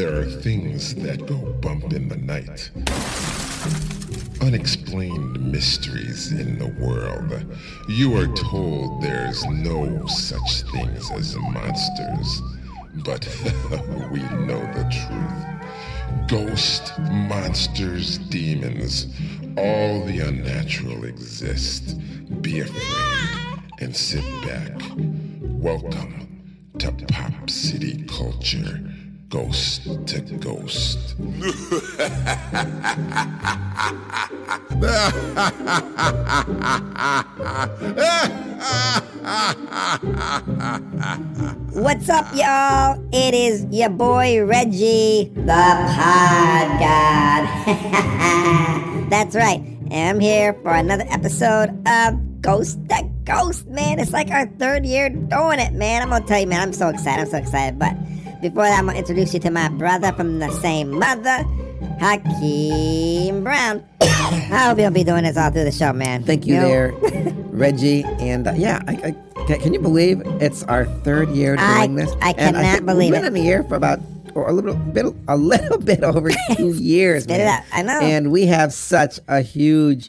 There are things that go bump in the night. Unexplained mysteries in the world. You are told there's no such things as monsters. But we know the truth. Ghosts, monsters, demons, all the unnatural exist. Be afraid and sit back. Welcome to Pop City Culture, Ghost to Ghost. What's up, y'all? It is your boy Reggie, the Pod God. That's right. And I'm here for another episode of Ghost to Ghost, man. It's like our third year doing it, man. I'm gonna tell you, man, I'm so excited. I'm so excited. But before that, I'm gonna introduce you to my brother from the same mother, Hakeem Brown. I hope you'll be doing this all through the show, man. Thank you know? there, Reggie. And uh, yeah, I, I, can, you believe it's our third year I- doing this? I And cannot think believe we've it. been in the air for about or a little bit, a little bit over two years, Spit it man. out. I know. And we have such a huge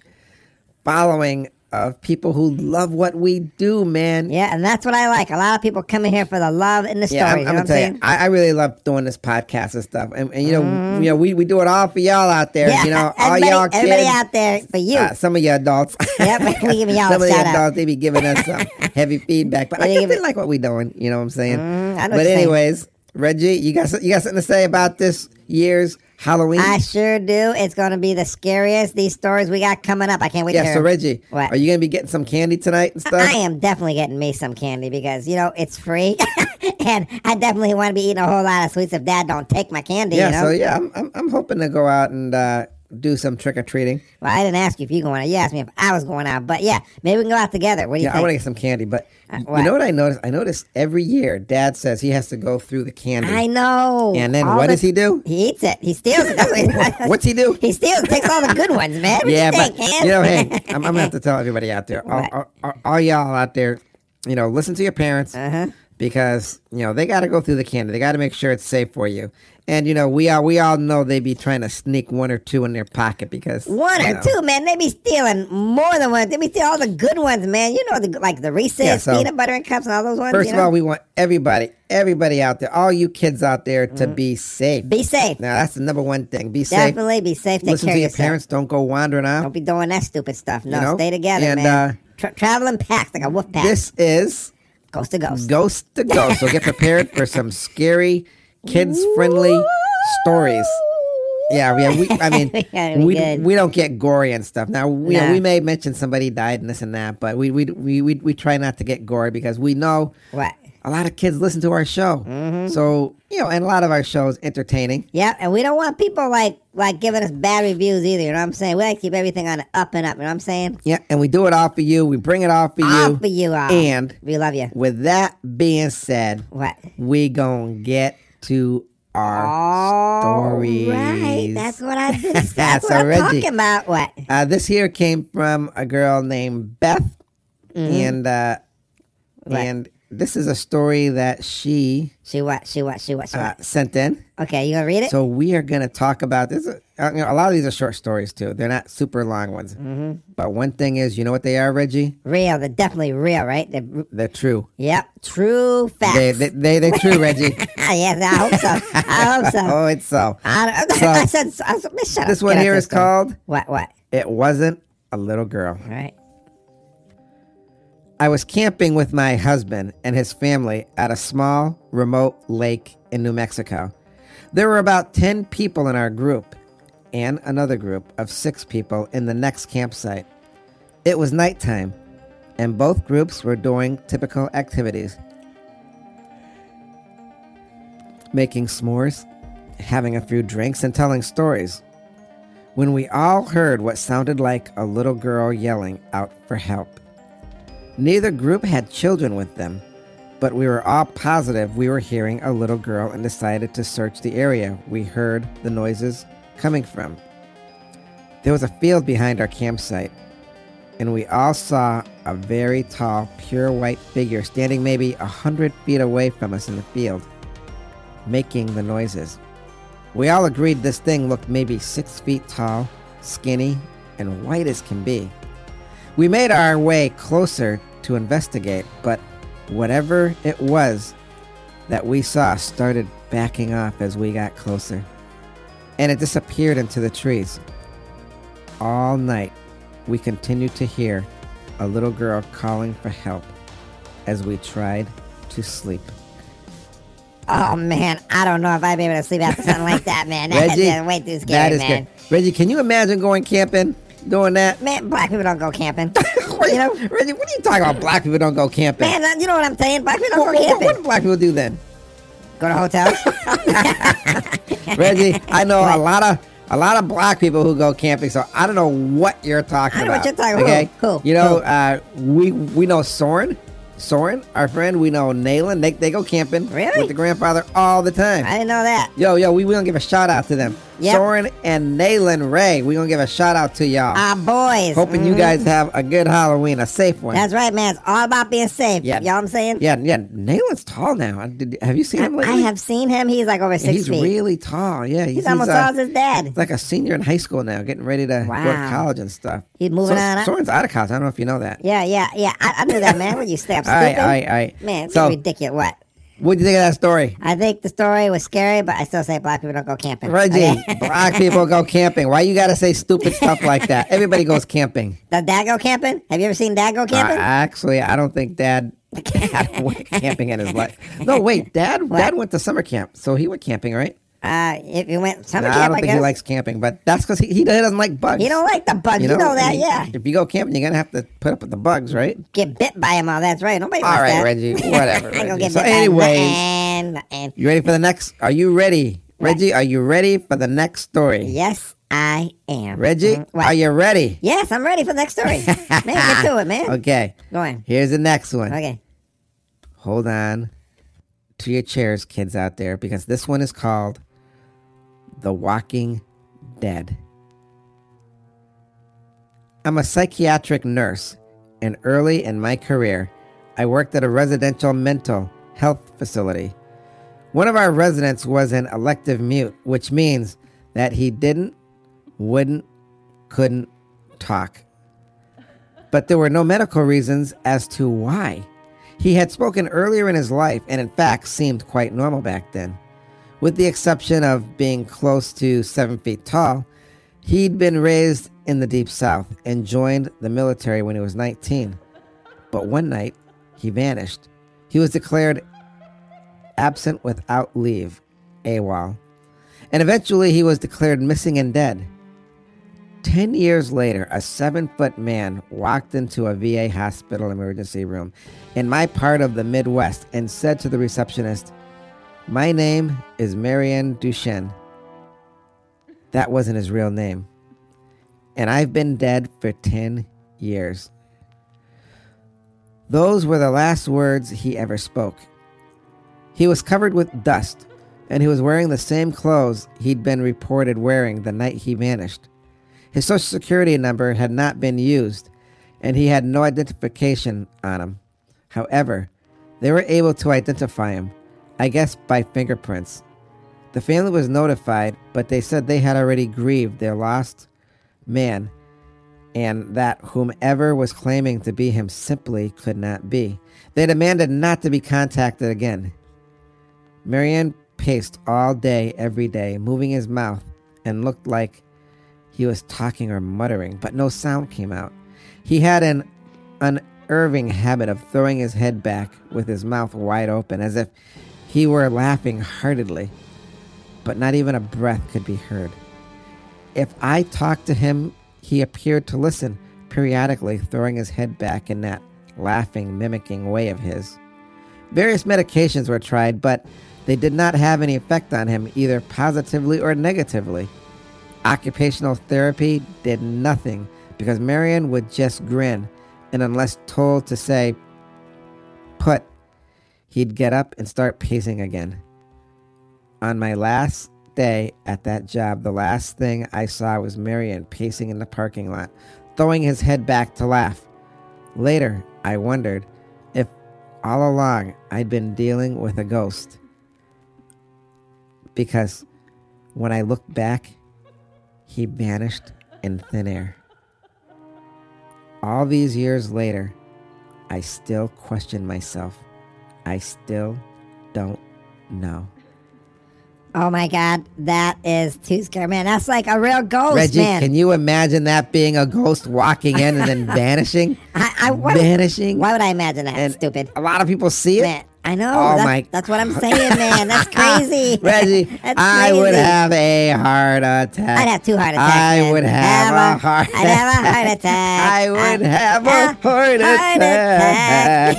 following of people who love what we do, man. Yeah, and that's what I like. A lot of people coming here for the love and the. Yeah, I'm, you know I'm gonna tell saying? you, I, I really love doing this podcast and stuff, and, and you know, you know, we, we do it all for y'all out there. yeah, you know, all y'all kids, everybody out there for you. uh, some of you adults. Yep, we giving y'all some a of the shout out. adults they be giving us some heavy feedback, but I give they like what we doing. You know what I'm saying? Mm, I know what but you're saying. Reggie, you got you got something to say about this year's Halloween? I sure do. It's going to be the scariest. These stories we got coming up. I can't wait to yeah. So. Reggie, What? are you gonna be getting some candy tonight and stuff? I am definitely getting me some candy because you know it's free, and I definitely want to be eating a whole lot of sweets if Dad don't take my candy. yeah. you know? So yeah, I'm, I'm I'm hoping to go out and uh, do some trick or treating. Well, I didn't ask you if you going out. You asked me if I was going out, but yeah, maybe we can go out together. What do you Yeah, I want to get some candy, but Uh, you know what I noticed? I noticed every year Dad says he has to go through the candy, I know. and then All what the- does he do? He eats it. He steals it. That's what he, What's he do? he steals. Takes all the good ones, man. What yeah, you but think, you know, hey, I'm, I'm gonna have to tell everybody out there, all, all, all, all y'all out there, you know, listen to your parents Uh-huh. Because you know they got to go through the candy. They got to make sure it's safe for you. And you know, we all we all know they be trying to sneak one or two in their pocket because One or know. two, man. They be stealing more than one. They be stealing all the good ones, man. You know, the, like the Reese's Yeah, so- peanut butter and cups and all those ones. First of know? all, we want everybody, everybody out there, all you kids out there, to be safe. Be safe. now that's the number one thing. Be safe. Definitely be safe. Take Listen to your yourself. parents. Don't go wandering Don't be doing that stupid stuff. No, You know? stay together, And, man. uh, Tra- traveling packs like a wolf pack. This is ghost to ghost. Ghost to Ghost. So get prepared for some scary, kids friendly stories. Yeah, yeah. We, I mean, We we, good. we don't get gory and stuff. Now, we, we may mention somebody died and this and that, but we we, we we we try not to get gory because we know What? A lot of kids listen to our show. Mm-hmm. So you know, and a lot of our show is entertaining. Yeah, and we don't want people like like giving us bad reviews either. You know what I'm saying? We like to keep everything on up and up. You know what I'm saying? Yeah, and we do it all for you. We bring it all for All you. for you all. And we love you. with that being said, What? we gonna get to our All stories. right, that's what I've been. That's So, what I'm talking about. What? Uh, this here came from a girl named Beth, and uh, Mm-hmm. And this is a story that she She what? She what? She what? She uh, what? sent in. Okay, you gonna read it? So we are gonna talk about this. Uh, you know, a lot of these are short stories too. They're not super long ones. Mm-hmm. But one thing is, you know what they are, Reggie? real. They're definitely real, right? They're, They're true. yep, true facts. They they they they're true, Reggie. yes, I hope so. I hope so. oh, it's so. I, don't, So, I said, I said. This one here is called what? What? "It Wasn't a Little Girl." All right. I was camping with my husband and his family at a small, remote lake in New Mexico. There were about 10 people in our group and another group of six people in the next campsite. It was nighttime, and both groups were doing typical activities making s'mores, having a few drinks, and telling stories. When we all heard what sounded like a little girl yelling out for help. Neither group had children with them, but we were all positive we were hearing a little girl and decided to search the area we heard the noises coming from. There was a field behind our campsite, and we all saw a very tall, pure white figure standing maybe a hundred feet away from us in the field, making the noises. We all agreed this thing looked maybe six feet tall, skinny, and white as can be. We made our way closer to investigate, but whatever it was that we saw started backing off as we got closer, and it disappeared into the trees. All night, we continued to hear a little girl calling for help as we tried to sleep. Oh man, I don't know if I'd be able to sleep after something like that, man. That's Reggie, way too scary, is man. good. Reggie, can you imagine going camping, doing that? Man, black people don't go camping. you know, Reggie, what are you talking about? Black people don't go camping. Man, you know what I'm saying? Black people don't what, go camping. what do black people do then? Go to hotels. Reggie, I know a lot of a lot of black people who go camping, so I don't know what you're talking I know about. what you're talking about. Okay, Who? Who? you know, uh, we we know Soren, Soren, our friend. We know Nayland. They they go camping Really? with the grandfather all the time. I didn't know that. Yo, yo, we, we gonna give a shout out to them. Yep. Soren and Nayland Ray. We're gonna give a shout out to y'all. Our boys. Hoping you Mhm. guys have a good Halloween, a safe one. That's right, man. It's all about being safe. Yeah. You know what I'm saying? yeah, yeah. Nayland's tall now. Did, have you seen him I have seen him. He's like over six He's feet. really tall. Yeah, he's, almost uh, tall as his dad. He's like a senior in high school now, getting ready to go to college and stuff. He's moving so, on. Soren's out of college. I don't know if you know that. Yeah, yeah, yeah. I, I knew that, man. Would you stop All right, stupid? all right, all right. Man, it's so, ridiculous. What? What do you think of that story? I think the story was scary, but I still say black people don't go camping. Reggie, Okay? black people go camping. Why you gotta say stupid stuff like that? Everybody goes camping. Does Dad go camping? Have you ever seen Dad go Uh, camping? actually, I don't think Dad, Dad went camping in his life. No, wait, Dad. Dad went to summer camp, so he went camping, right? Uh, if you went summer No, camp, I don't I think guess. he likes camping, but that's because he, he doesn't like bugs. He don't like the bugs. You know, that, I mean, yeah. If you go camping, you're gonna have to put up with the bugs, right? Get bit by them. all. That's right. Nobody All wants right, that. Reggie, whatever, I ain't gonna Reggie. get So bit anyways- by nothing, nothing. You ready for the next? Are you ready, Reggie? Are you ready for the next story? Yes, I am. Reggie, Mhm. Are you ready? Yes, I'm ready for the next story. man, get to it, man. Okay, Go on. here's the next one. Okay. Hold on to your chairs, kids out there, because this one is called The Walking Dead. I'm a psychiatric nurse, and early in my career, I worked at a residential mental health facility. One of our residents was an elective mute, which means that he didn't, wouldn't, couldn't talk. But there were no medical reasons as to why. He had spoken earlier in his life and, in fact, seemed quite normal back then. With the exception of being close to seven feet tall, he'd been raised in the Deep South and joined the military when he was 19. But one night, he vanished. He was declared absent without leave, AWOL. And eventually, he was declared missing and dead. Ten years later, a seven foot man walked into a VA hospital emergency room in my part of the Midwest and said to the receptionist, My name is Marianne Duchenne. That wasn't his real name. And I've been dead for 10 years. Those were the last words he ever spoke. He was covered with dust, and he was wearing the same clothes he'd been reported wearing the night he vanished. His social security number had not been used, and he had no identification on him. However, they were able to identify him, I guess by fingerprints. The family was notified, but they said they had already grieved their lost man and that whomever was claiming to be him simply could not be. They demanded not to be contacted again. Marianne paced all day, every day, moving his mouth, and looked like he was talking or muttering, but no sound came out. He had an unnerving habit of throwing his head back with his mouth wide open, as if he were laughing heartedly, but not even a breath could be heard. If I talked to him, he appeared to listen, periodically throwing his head back in that laughing, mimicking way of his. Various medications were tried, but they did not have any effect on him, either positively or negatively. Occupational therapy did nothing because Marion would just grin, and unless told to say, put, he'd get up and start pacing again. On my last day at that job, the last thing I saw was Marion pacing in the parking lot, throwing his head back to laugh. Later, I wondered if all along I'd been dealing with a ghost. Because When I looked back, he vanished in thin air. All these years later, I still question myself. I still don't know. Oh my God, that is too scary, man. That's like a real ghost, Reggie, man. can you imagine that being a ghost walking in and then vanishing? I, I, what, vanishing? Why would I imagine that? And Stupid. A lot of people see it. Man, I know. Oh that's, my- that's what I'm saying, man. That's crazy. Reggie, That's I would have a heart attack. I'd have two heart attacks. I man. would have, a heart I'd have a heart attack. I would Uh, have a uh, heart heart attack.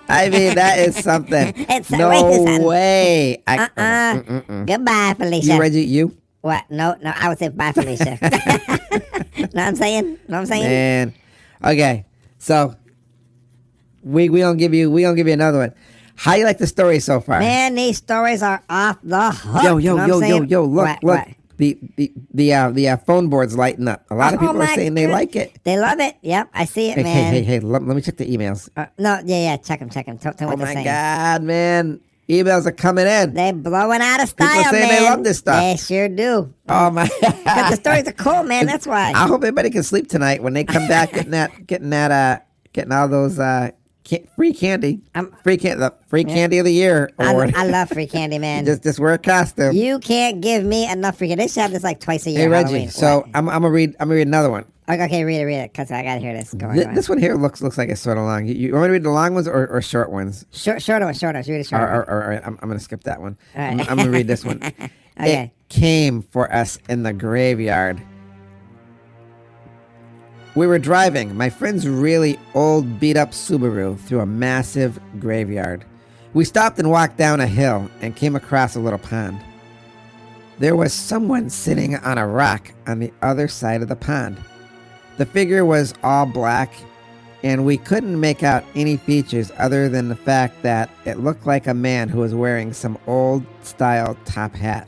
I mean, that is something. It's- no a way. I, Uh-uh. Mm-mm-mm. Goodbye, Felicia. You, Reggie, you? What? No, no. I would say bye, Felicia. know what I'm saying? Know what I'm saying? Man. Okay. So we we gonna give you we gonna give you another one. How you like the story so far? Man, these stories are off the hook. yo, yo, Know yo, yo, yo, look, What, look. what? The the the uh, the uh, phone board's lighting up. A lot of Oh people are my saying they like it. They love it. Yep, I see it, Hey, hey, man. hey, hey, let, let me check the emails. Uh, no, yeah, yeah. Check them, check them. Tell, tell Oh what my saying. god, man. Emails are coming in. They're blowing out of style, People saying man. they love this stuff. They sure do. Oh my Because the stories are cool, man. That's why. I hope everybody can sleep tonight when they come back getting that getting that uh getting all those uh ca- free candy. I'm- free can the free candy of the year I. I love free candy, man. just just wear a costume. you can't give me enough free candy. They should have this like twice a year. hey Reggie, Halloween. so What? I'm, I'm gonna read I'm gonna read another one. okay, okay, read it, read it, cause I gotta hear this. Go on, Th- go on. this one here looks looks like it's sort of long. You, you want me to read the long ones or, or short ones? Short, shorter one, shorter. one. Read it Or, shorter. or, or, or- I'm, I'm gonna skip that one. All I'm. I'm gonna read this one. Okay. It came for us in the graveyard. We were driving my friend's really old beat up Subaru through a massive graveyard. We stopped and walked down a hill and came across a little pond. There was someone sitting on a rock on the other side of the pond. The figure was all black, and we couldn't make out any features other than the fact that it looked like a man who was wearing some old style top hat.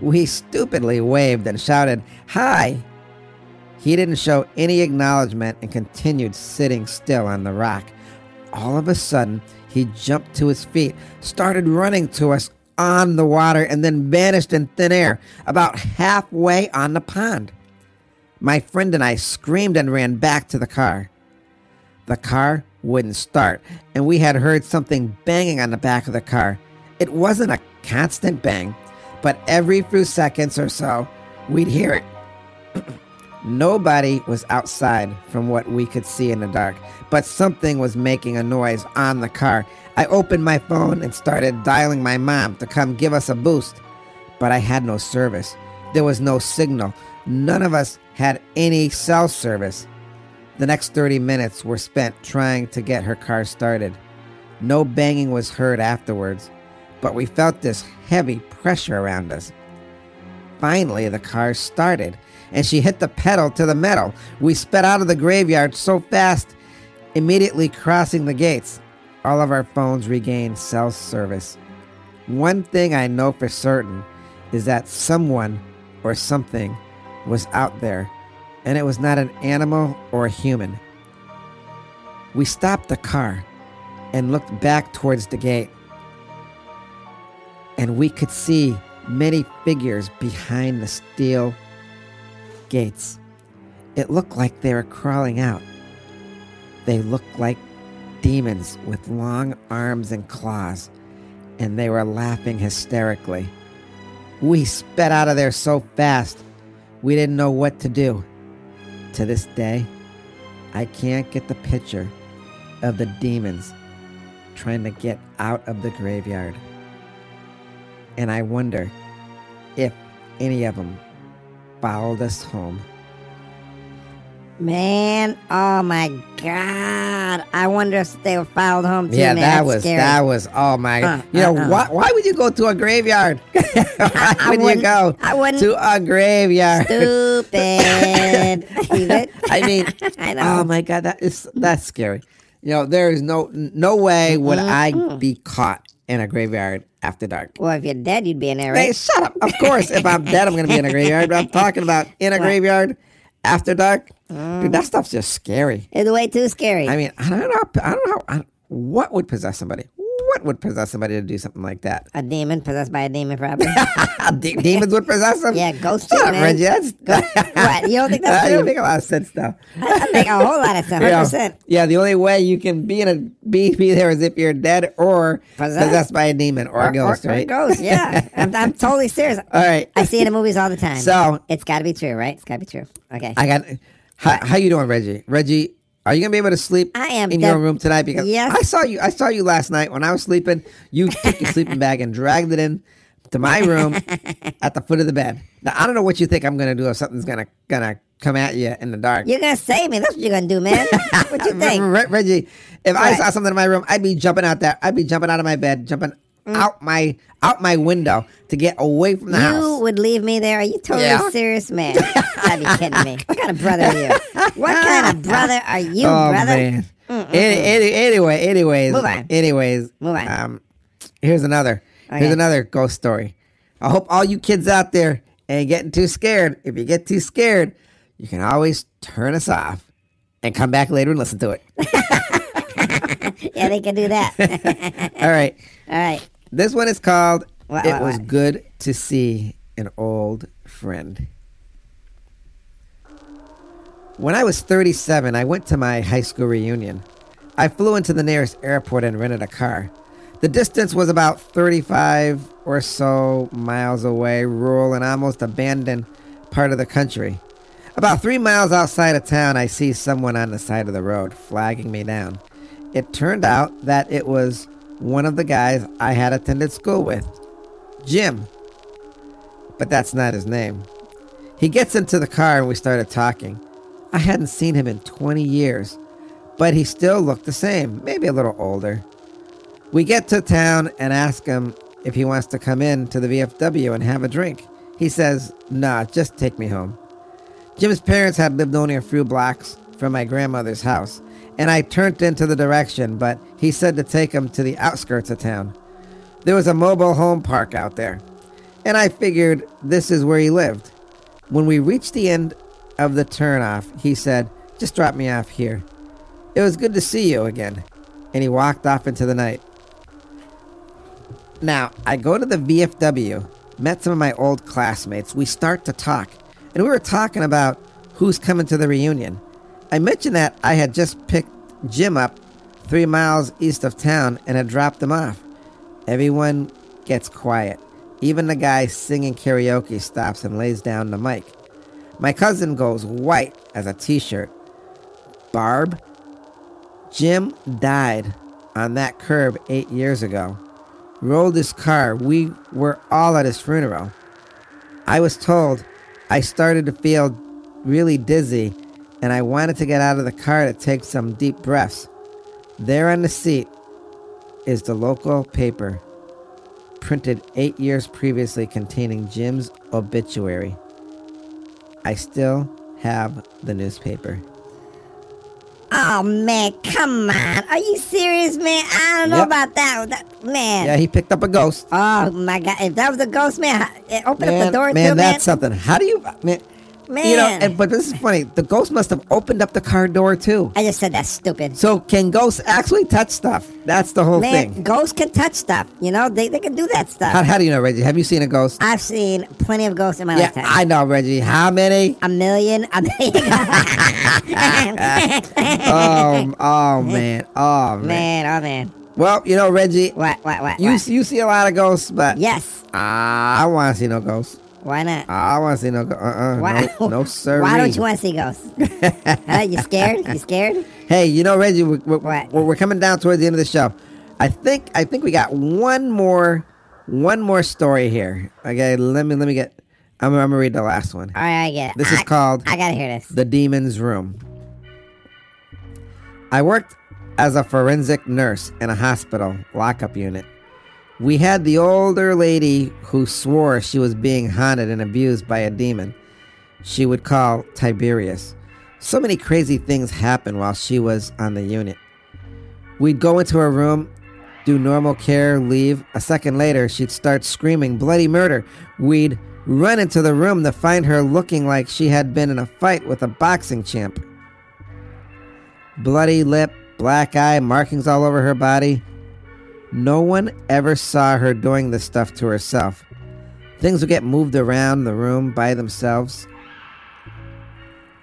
We stupidly waved and shouted, Hi! He didn't show any acknowledgement and continued sitting still on the rock. All of a sudden, he jumped to his feet, started running to us on the water, and then vanished in thin air about halfway on the pond. My friend and I screamed and ran back to the car. The car wouldn't start, and we had heard something banging on the back of the car. It wasn't a constant bang, but every few seconds or so, we'd hear it. Nobody was outside from what we could see in the dark, but something was making a noise on the car. I opened my phone and started dialing my mom to come give us a boost, but I had no service. There was no signal. None of us had any cell service. The next 30 minutes were spent trying to get her car started. No banging was heard afterwards, but we felt this heavy pressure around us. Finally, the car started, and she hit the pedal to the metal. We sped out of the graveyard so fast, immediately crossing the gates. All of our phones regained cell service. One thing I know for certain is that someone or something was out there, and it was not an animal or a human. We stopped the car and looked back towards the gate, and we could see many figures behind the steel gates. It looked like they were crawling out. They looked like demons with long arms and claws, and they were laughing hysterically. We sped out of there so fast, we didn't know what to do. To this day, I can't get the picture of the demons trying to get out of the graveyard. And I wonder if any of them followed us home. Man, oh my God! I wonder if they were filed home too. yeah, man. that That's was scary. that was oh my Uh, you know uh, uh. why why would you go to a graveyard? why I would you go I wouldn't. to a graveyard? Stupid. I mean, I know. oh my god, that is that's scary. You know, there is no no way would I be caught in a graveyard after dark. well, if you're dead, you'd be in there, Hey, shut up! Of course, if I'm dead, I'm going to be in a graveyard. But I'm talking about in a graveyard after dark. Dude, oh. that stuff's just scary. It's way too scary. I mean, I don't know. I don't know. How, I, what would possess somebody? Would possess somebody to do something like that? A demon possessed by a demon, probably. De- demons would possess them? Yeah, ghosts Shut up. Reggie. That's, what? You don't think that's Uh, you true? make a lot of sense, though. That make a whole lot of sense. You 100%. yeah, the only way you can be in a be be there is if you're dead or Possessed. possessed by a demon or, a ghost, or, or right? ghost, yeah. I'm, I'm totally serious. All right. I see it in movies all the time. So- it's got to be true, right? It's got to be true. Okay. I got. How, how you doing, Reggie? Reggie, are you gonna be able to sleep? I am in def- your room tonight because Yes. I saw you. I saw you last night when I was sleeping. You took your sleeping bag and dragged it in to my room at the foot of the bed. Now I don't know what you think I'm gonna do if something's gonna gonna come at you in the dark. You're gonna save me. That's what you're gonna do, man. what you think? Re- Reggie, if I saw something in my room, I'd be jumping out there. I'd be jumping out of my bed, jumping Mm. out my out my window to get away from the You house. would leave me there? Are you totally Yeah. serious, man? Gotta be kidding me. What kind of brother are you? What kind of brother are you, oh brother? man. Mm, mm, any, any, anyway, anyways, Move on. anyways, Move on. Um, here's another. Okay. Here's another ghost story. I hope all you kids out there ain't getting too scared. If you get too scared, you can always turn us off and come back later and listen to it. Yeah, they can do that. all right. All right. This one is called It Was? Good to See an Old Friend. When I was 37, I went to my high school reunion. I flew into the nearest airport and rented a car. The distance was about 35 or so miles away, rural and almost abandoned part of the country. About three miles outside of town, I see someone on the side of the road flagging me down. It turned out that it was one of the guys I had attended school with, Jim. But that's not his name. He gets into the car and we started talking. I hadn't seen him in 20 years, but he still looked the same, maybe a little older. We get to town and ask him if he wants to come in to the VFW and have a drink. He says, nah, just take me home. Jim's parents had lived only a few blocks from my grandmother's house, and I turned into the direction, but he said to take him to the outskirts of town. There was a mobile home park out there, and I figured this is where he lived. When we reached the end of the turnoff, he said, Just drop me off here. It was good to see you again. And he walked off into the night. Now, I go to the VFW, met some of my old classmates. We start to talk, and we were talking about who's coming to the reunion. I mentioned that I had just picked Jim up three miles east of town and had dropped him off. Everyone gets quiet. Even the guy singing karaoke stops and lays down the mic. My cousin goes white as a t shirt. Barb, Jim died on that curb eight years ago. Rolled his car. We were all at his funeral. I was told I started to feel really dizzy and I wanted to get out of the car to take some deep breaths. There on the seat is the local paper, printed eight years previously containing Jim's obituary. I still have the newspaper. Oh man, come on. Are you serious, man? I don't know Yep. about that. that man. Yeah, he picked up a ghost. Oh my god. If that was a ghost man, it opened up the door man, too, that's man. something. How do you, man? You know, Man. and, but this is funny. The ghost must have opened up the car door too. I just said that's stupid. So can ghosts actually touch stuff? That's the whole Man, thing. ghosts can touch stuff. You know, they, they can do that stuff. How, how do you know, Reggie? Have you seen a ghost? I've seen plenty of ghosts in my yeah, lifetime. I know, Reggie. How many? a million, a million. Oh, oh man, oh man. man, oh man. Well, you know, Reggie, What, what, what? you what? you see a lot of ghosts, but Yes. Ah, I want to see no ghosts. Why not? I want to see no ghosts. Uh-uh. Why, No, no sir. Why don't you want to see ghosts? huh? You scared? You scared? Hey, you know, Reggie, we're, we're, What? we're coming down towards the end of the show. I think I think we got one more one more story here. Okay, let me let me get. I'm, I'm gonna read the last one. All right, I get it. This is called I gotta hear this. The Demon's Room. I worked as a forensic nurse in a hospital lockup unit. We had the older lady who swore she was being haunted and abused by a demon she would call Tiberius. So many crazy things happened while she was on the unit. We'd go into her room, do normal care, leave. A second later, she'd start screaming bloody murder. We'd run into the room to find her looking like she had been in a fight with a boxing champ. Bloody lip, black eye, markings all over her body. No one ever saw her doing this stuff to herself. Things would get moved around the room by themselves.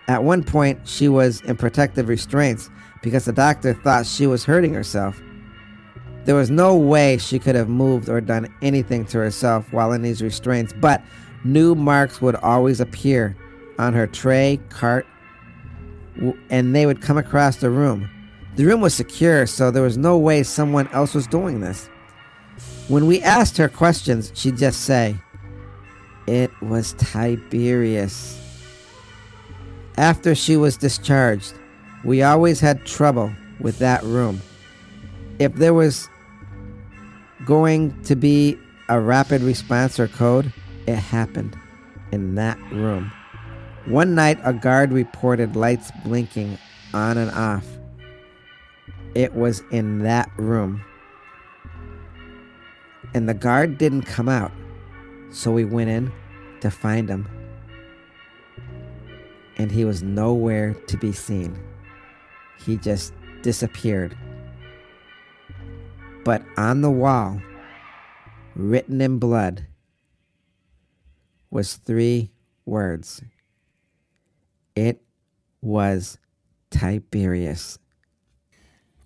At one point, she was in protective restraints because the doctor thought she was hurting herself. There was no way she could have moved or done anything to herself while in these restraints, but new marks would always appear on her tray, cart, and they would come across the room. The room was secure, so there was no way someone else was doing this. When we asked her questions, she'd just say, It was Tiberius. After she was discharged, we always had trouble with that room. If there was going to be a rapid response or code, it happened in that room. One night, a guard reported lights blinking on and off. It was in that room. And the guard didn't come out, so we went in to find him. And he was nowhere to be seen. He just disappeared. But on the wall, written in blood, was three words. It was Tiberius.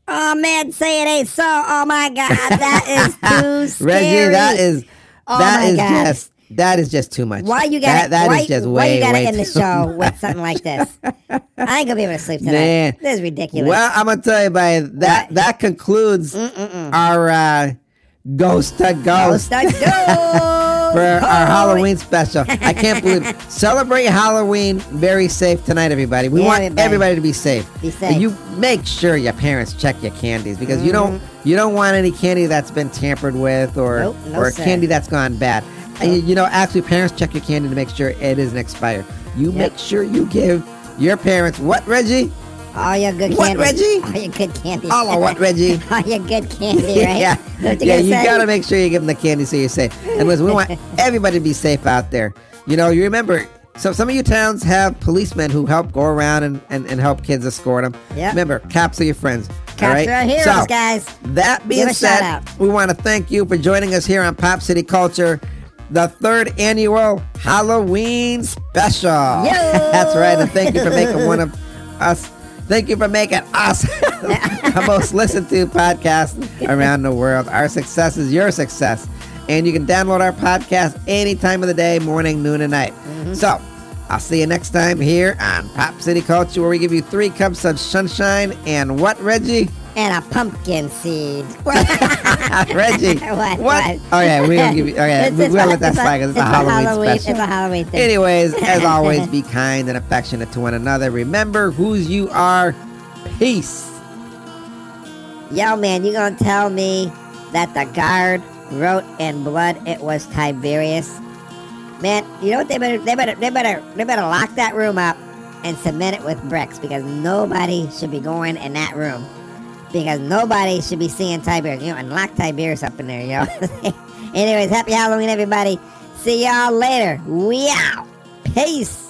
Oh man, say it ain't so. Oh my god, that is too scary. Reggie, that is Oh that is God. just that is just too much. Why you got that why, is just why way you gotta end the show much. with something like this? I ain't gonna be able to sleep tonight. Man. This is ridiculous. Well, I'm gonna tell you, by that What? that concludes our uh, ghost to ghost. Ghost to ghost. For our Halloween special. I can't believe celebrate Halloween very safe tonight, everybody. We Yeah, want everybody. everybody to be safe. Be safe. Mm-hmm. You make sure your parents check your candies because you don't you don't want any candy that's been tampered with or Nope, no or sir. candy that's gone bad. And you, you know, actually, parents check your candy to make sure it isn't expired. You make sure you give your parents what, Reggie? All your good candy. What. Reggie? All your good candy. All of what, Reggie? All your good candy, right? yeah, yeah. You say? gotta make sure you give them the candy so you're safe. And listen, we want everybody to be safe out there. You know, you remember. So some of you towns have policemen who help go around and, and, and help kids escort them. Yep. Remember, cops are your friends. all Cops right? are our heroes, so, guys. That being said, we want to thank you for joining us here on Pop City Culture, the third annual Halloween special. That's right, and thank you for making one of us. Thank you for making us the most listened to podcast around the world. Our success is your success. And you can download our podcast any time of the day, morning, noon, and night. Mm-hmm. So, I'll see you next time here on Pop City Culture, where we give you three cups of sunshine and what, Reggie? And a pumpkin seed. Reggie. What, What? what? Oh yeah, we don't give you. Oh It's- we it's will a- let that a- slide 'cause it's, it's a Halloween, Halloween- special. it's a Halloween thing. Anyways, as always, be kind and affectionate to one another. Remember whose you are. Peace. Yo, man, you gonna tell me that the guard wrote in blood it was Tiberius? Man, you know what they better they better they better they better lock that room up and cement it with bricks because nobody should be going in that room. Because nobody should be seeing Tiberius. You know, and lock Tiberius up in there, yo. Anyways, happy Halloween everybody. See y'all later. We out. Peace.